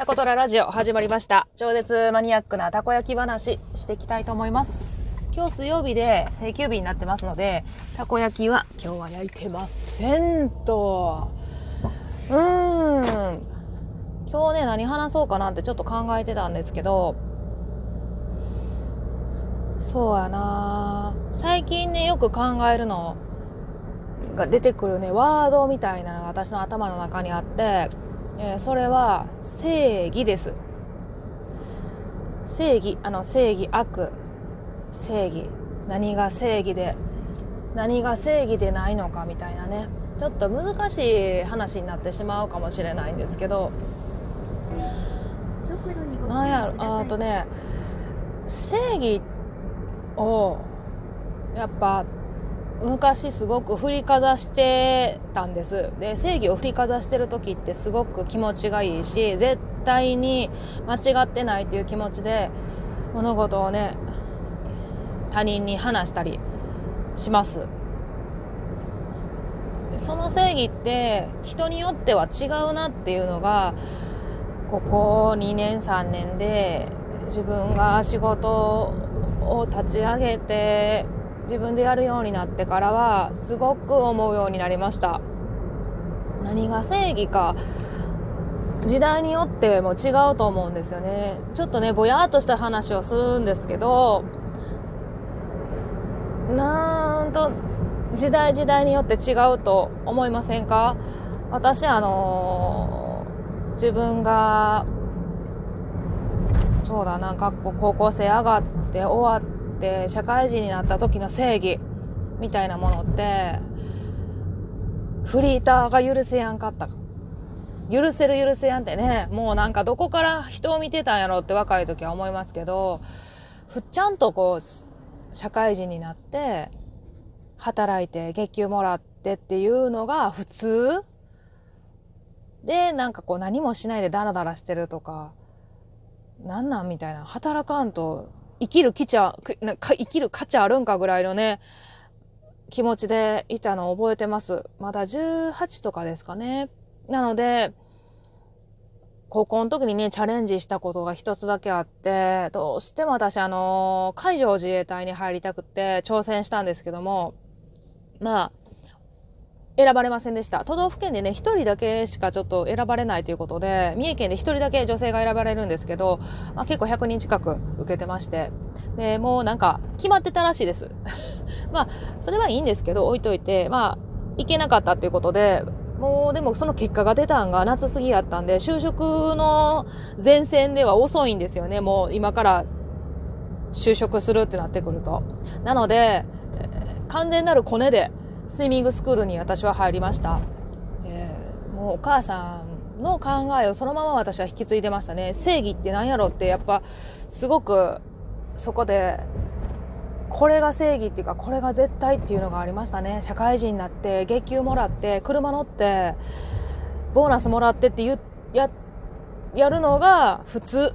タコトララジオ始まりました。超絶マニアックなたこ焼き話していきたいと思います。今日水曜日で定休日になってますので、たこ焼きは今日は焼いてませんと。うーん。今日ね、何話そうかなってちょっと考えてたんですけど、そうやな最近ね、よく考えるのが出てくるね、ワードみたいなのが私の頭の中にあって、えーそれは正義です。正義、あの正義、悪、正義、何が正義で、何が正義でないのかみたいなね、ちょっと難しい話になってしまうかもしれないんですけど、なんやろ、あとね、正義を、やっぱ、昔すごく振りかざしてたんです。で、正義を振りかざしてる時ってすごく気持ちがいいし、絶対に間違ってないという気持ちで物事をね、他人に話したりします。その正義って人によっては違うなっていうのが、ここ2年3年で自分が仕事を立ち上げて自分でやるようになってからはすごく思うようになりました。何が正義か時代によっても違うと思うんですよね。ちょっとねぼやっとした話をするんですけどなんと時代時代によって違うと思いませんか？私あのー自分がそうだな学校高校生上がって終わって社会人になった時の正義みたいなものってフリーターが許せやんかった許せる許せやんってねもうなんかどこから人を見てたんやろって若い時は思いますけどふっちゃんとこう社会人になって働いて月給もらってっていうのが普通でなんかこう何もしないでダラダラしてるとかなんなんみたいな。働かんと生きる価値あくなか生きる価値あるんかぐらいのね気持ちでいたのを覚えてます。まだ18とかですかね。なので高校の時にねチャレンジしたことが一つだけあってどうしても私あの海上自衛隊に入りたくて挑戦したんですけどもまあ選ばれませんでした。都道府県でね、一人だけしかちょっと選ばれないということで、三重県で一人だけ女性が選ばれるんですけど、まあ、結構100人近く受けてまして、で、もうなんか決まってたらしいです。まあ、それはいいんですけど、置いといて、まあ、行けなかったっていうことで、もうでもその結果が出たんが夏過ぎやったんで、就職の前線では遅いんですよね。もう今から就職するってなってくると。なので、完全なるコネで、スイミングスクールに私は入りました。えーもうお母さんの考えをそのまま私は引き継いでましたね。正義って何やろってやっぱすごくそこでこれが正義っていうかこれが絶対っていうのがありましたね。社会人になって月給もらって車乗ってボーナスもらってって言ややるのが普通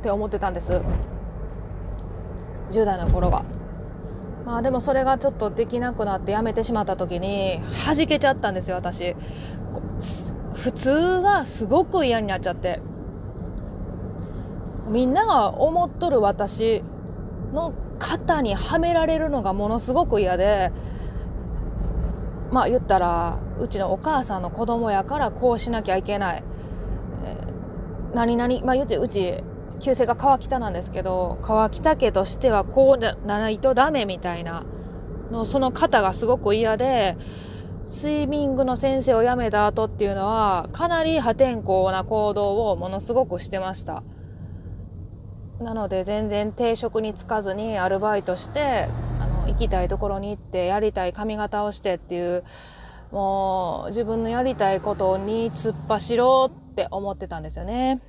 って思ってたんです。10代の頃は。まあでもそれがちょっとできなくなってやめてしまった時に弾けちゃったんですよ私。普通がすごく嫌になっちゃって。みんなが思っとる私の肩にはめられるのがものすごく嫌でまあ言ったらうちのお母さんの子供やからこうしなきゃいけない、えー何々まあうちうち旧姓が川北なんですけど川北家としてはこうじゃないとダメみたいなのその肩がすごく嫌でスイミングの先生を辞めた後っていうのはかなり破天荒な行動をものすごくしてました。なので全然定職に就かずにアルバイトしてあの行きたいところに行ってやりたい髪型をしてっていうもう自分のやりたいことに突っ走ろうって思ってたんですよね。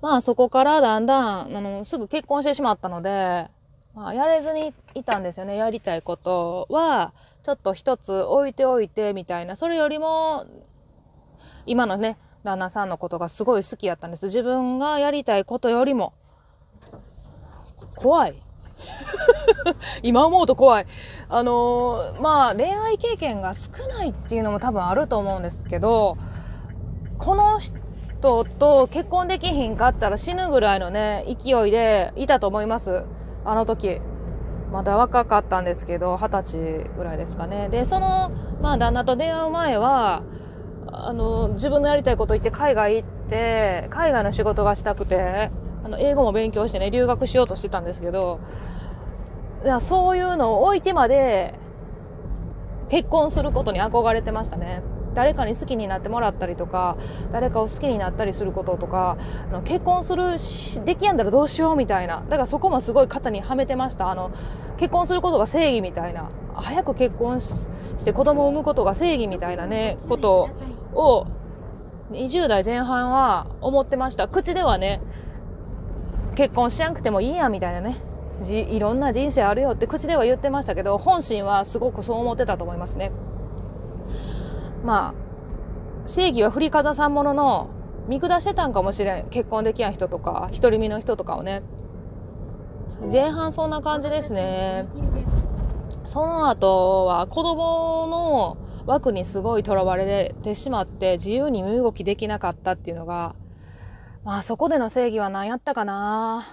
まあそこからだんだん、あの、すぐ結婚してしまったので、まあやれずにいたんですよね。やりたいことは、ちょっと一つ置いておいてみたいな。それよりも、今のね、旦那さんのことがすごい好きやったんです。自分がやりたいことよりも。怖い。今思うと怖い。あのーまあ恋愛経験が少ないっていうのも多分あると思うんですけど、この人と結婚できひんかったら死ぬぐらいのね、勢いでいたと思います。あの時。まだ若かったんですけど、二十歳ぐらいですかね。で、その、まあ旦那と出会う前は、あの、自分のやりたいこと言って海外行って、海外の仕事がしたくて、あの、英語も勉強してね、留学しようとしてたんですけど、そういうのを置いてまで、結婚することに憧れてましたね。誰かに好きになってもらったりとか、誰かを好きになったりすることとか、あの結婚するし、できやんだらどうしようみたいな。だからそこもすごい肩にはめてました。あの、結婚することが正義みたいな。早く結婚して子供を産むことが正義みたいなね、ことを、20代前半は思ってました。口ではね、結婚しなくてもいいや、みたいなね。じ、いろんな人生あるよって口では言ってましたけど、本心はすごくそう思ってたと思いますね。まあ、正義は振りかざさんものの、見下してたんかもしれん。結婚できやん人とか、独り身の人とかをね。前半そんな感じですね。その後は子供の枠にすごい囚われてしまって自由に身動きできなかったっていうのが、まあそこでの正義は何やったかな。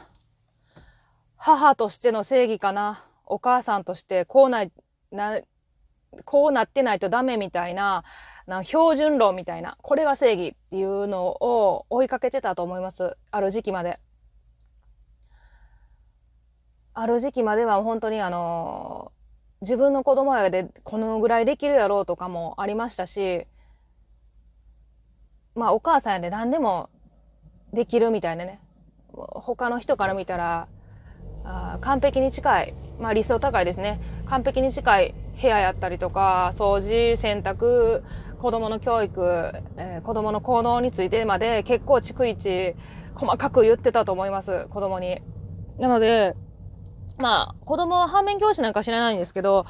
母としての正義かな。お母さんとしてこうな、な、こうなってないとダメみたいな、な標準論みたいな、これが正義っていうのを追いかけてたと思います。ある時期まで。ある時期までは本当にあの、自分の子供やでこのぐらいできるやろうとかもありましたし、まあお母さんやで何でもできるみたいなね。他の人から見たら、あ完璧に近い、まあ理想高いですね。完璧に近い部屋やったりとか、掃除、洗濯、子供の教育、えー、子供の行動についてまで結構逐一細かく言ってたと思います、子供に。なので、まあ、子供は反面教師なんか知らないんですけど、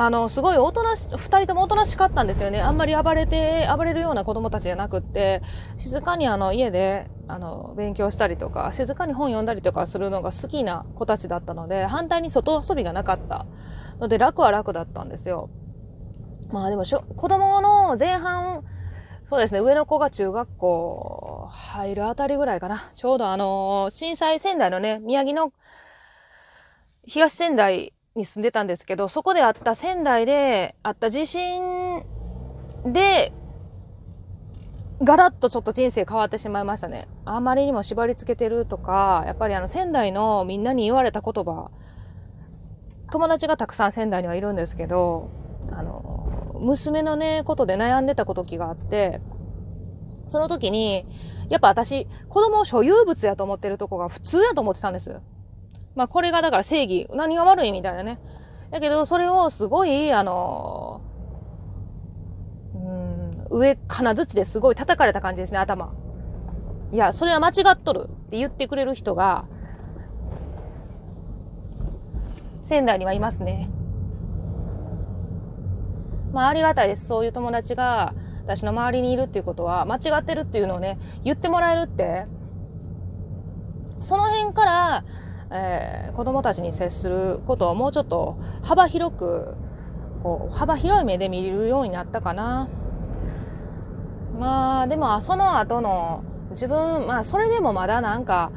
あの、すごいおとなし、二人ともおとなしかったんですよね。あんまり暴れて、暴れるような子供たちじゃなくって、静かにあの、家で、あの、勉強したりとか、静かに本読んだりとかするのが好きな子たちだったので、反対に外遊びがなかったので、楽は楽だったんですよ。まあでもしょ、子供の前半、そうですね、上の子が中学校入るあたりぐらいかな。ちょうどあの、震災仙台のね、宮城の東仙台に住んでたんですけど、そこであった仙台であった地震で、ガラッとちょっと人生変わってしまいましたね。あまりにも縛り付けてるとか、やっぱりあの仙台のみんなに言われた言葉、友達がたくさん仙台にはいるんですけど、あの、娘のね、ことで悩んでた時があって、その時に、やっぱ私、子供を所有物やと思ってるとこが普通やと思ってたんです。まあこれがだから正義、何が悪いみたいなね。だけど、それをすごい、あの、うん、上、金槌ですごい叩かれた感じですね、頭。いや、それは間違っとるって言ってくれる人が、仙台にはいますね。まあありがたいです。そういう友達が私の周りにいるっていうことは、間違ってるっていうのをね、言ってもらえるって、その辺から、えー、子供たちに接することをもうちょっと幅広く、こう、幅広い目で見るようになったかな。まあ、でも、その後の自分、まあ、それでもまだなんか、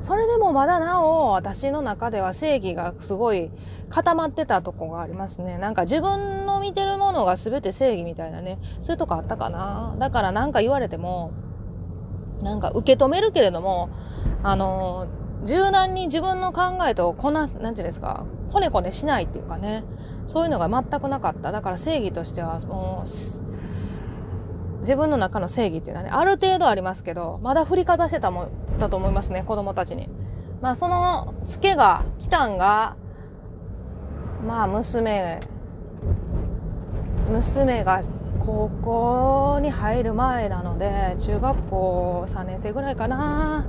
それでもまだなお、私の中では正義がすごい固まってたとこがありますね。なんか自分の見てるものが全て正義みたいなね、そういうとこあったかな。だからなんか言われても、なんか受け止めるけれども、あの、柔軟に自分の考えとこな、なんていうんですか、こねこねしないっていうかね、そういうのが全くなかった。だから正義としては、もう、自分の中の正義っていうのはね、ある程度ありますけど、まだ振りかざしてたもんだと思いますね、子供たちに。まあ、そのツケが来たんが、まあ、娘、娘が高校に入る前なので、中学校3年生ぐらいかな。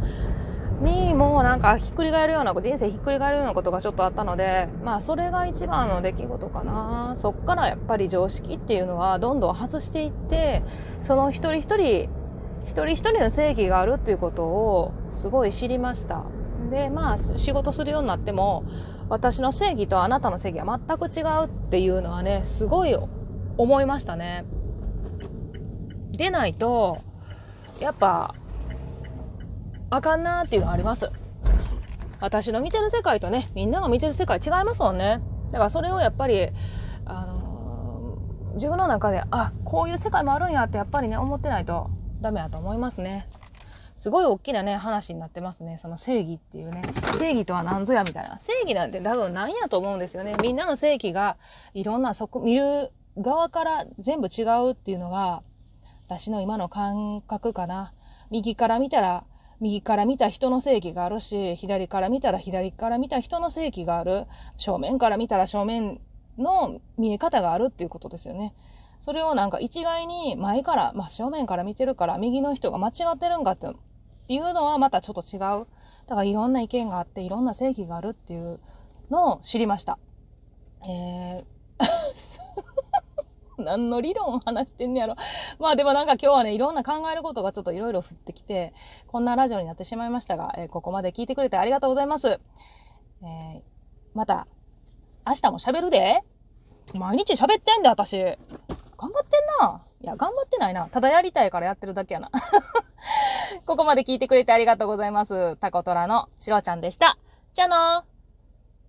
にもうなんかひっくり返るような、人生ひっくり返るようなことがちょっとあったので、まあそれが一番の出来事かな。そっからやっぱり常識っていうのはどんどん外していって、その一人一人、一人一人の正義があるっていうことをすごい知りました。で、まあ仕事するようになっても、私の正義とあなたの正義は全く違うっていうのはね、すごい思いましたね。てないと、やっぱ、あかんなーっていうのはあります。私の見てる世界とね、みんなが見てる世界違いますもんね。だからそれをやっぱり、あのー、自分の中で、あ、こういう世界もあるんやってやっぱりね、思ってないとダメだと思いますね。すごい大きなね、話になってますね。その正義っていうね。正義とは何ぞやみたいな。正義なんて多分何やと思うんですよね。みんなの正義がいろんなそこ、見る側から全部違うっていうのが、私の今の感覚かな。右から見たら、右から見た人の正義があるし、左から見たら左から見た人の正義がある。正面から見たら正面の見え方があるっていうことですよね。それをなんか一概に前から、まあ正面から見てるから右の人が間違ってるんかっていうのはまたちょっと違う。だからいろんな意見があって、いろんな正義があるっていうのを知りました。えー 何の理論を話してんねやろ。まあでもなんか今日はね、いろんな考えることがちょっといろいろ降ってきて、こんなラジオになってしまいましたが、えー、ここまで聞いてくれてありがとうございます。えー、また、明日も喋るで。毎日喋ってんで、私。頑張ってんな。いや、頑張ってないな。ただやりたいからやってるだけやな。ここまで聞いてくれてありがとうございます。タコトラのシロちゃんでした。じゃあのー。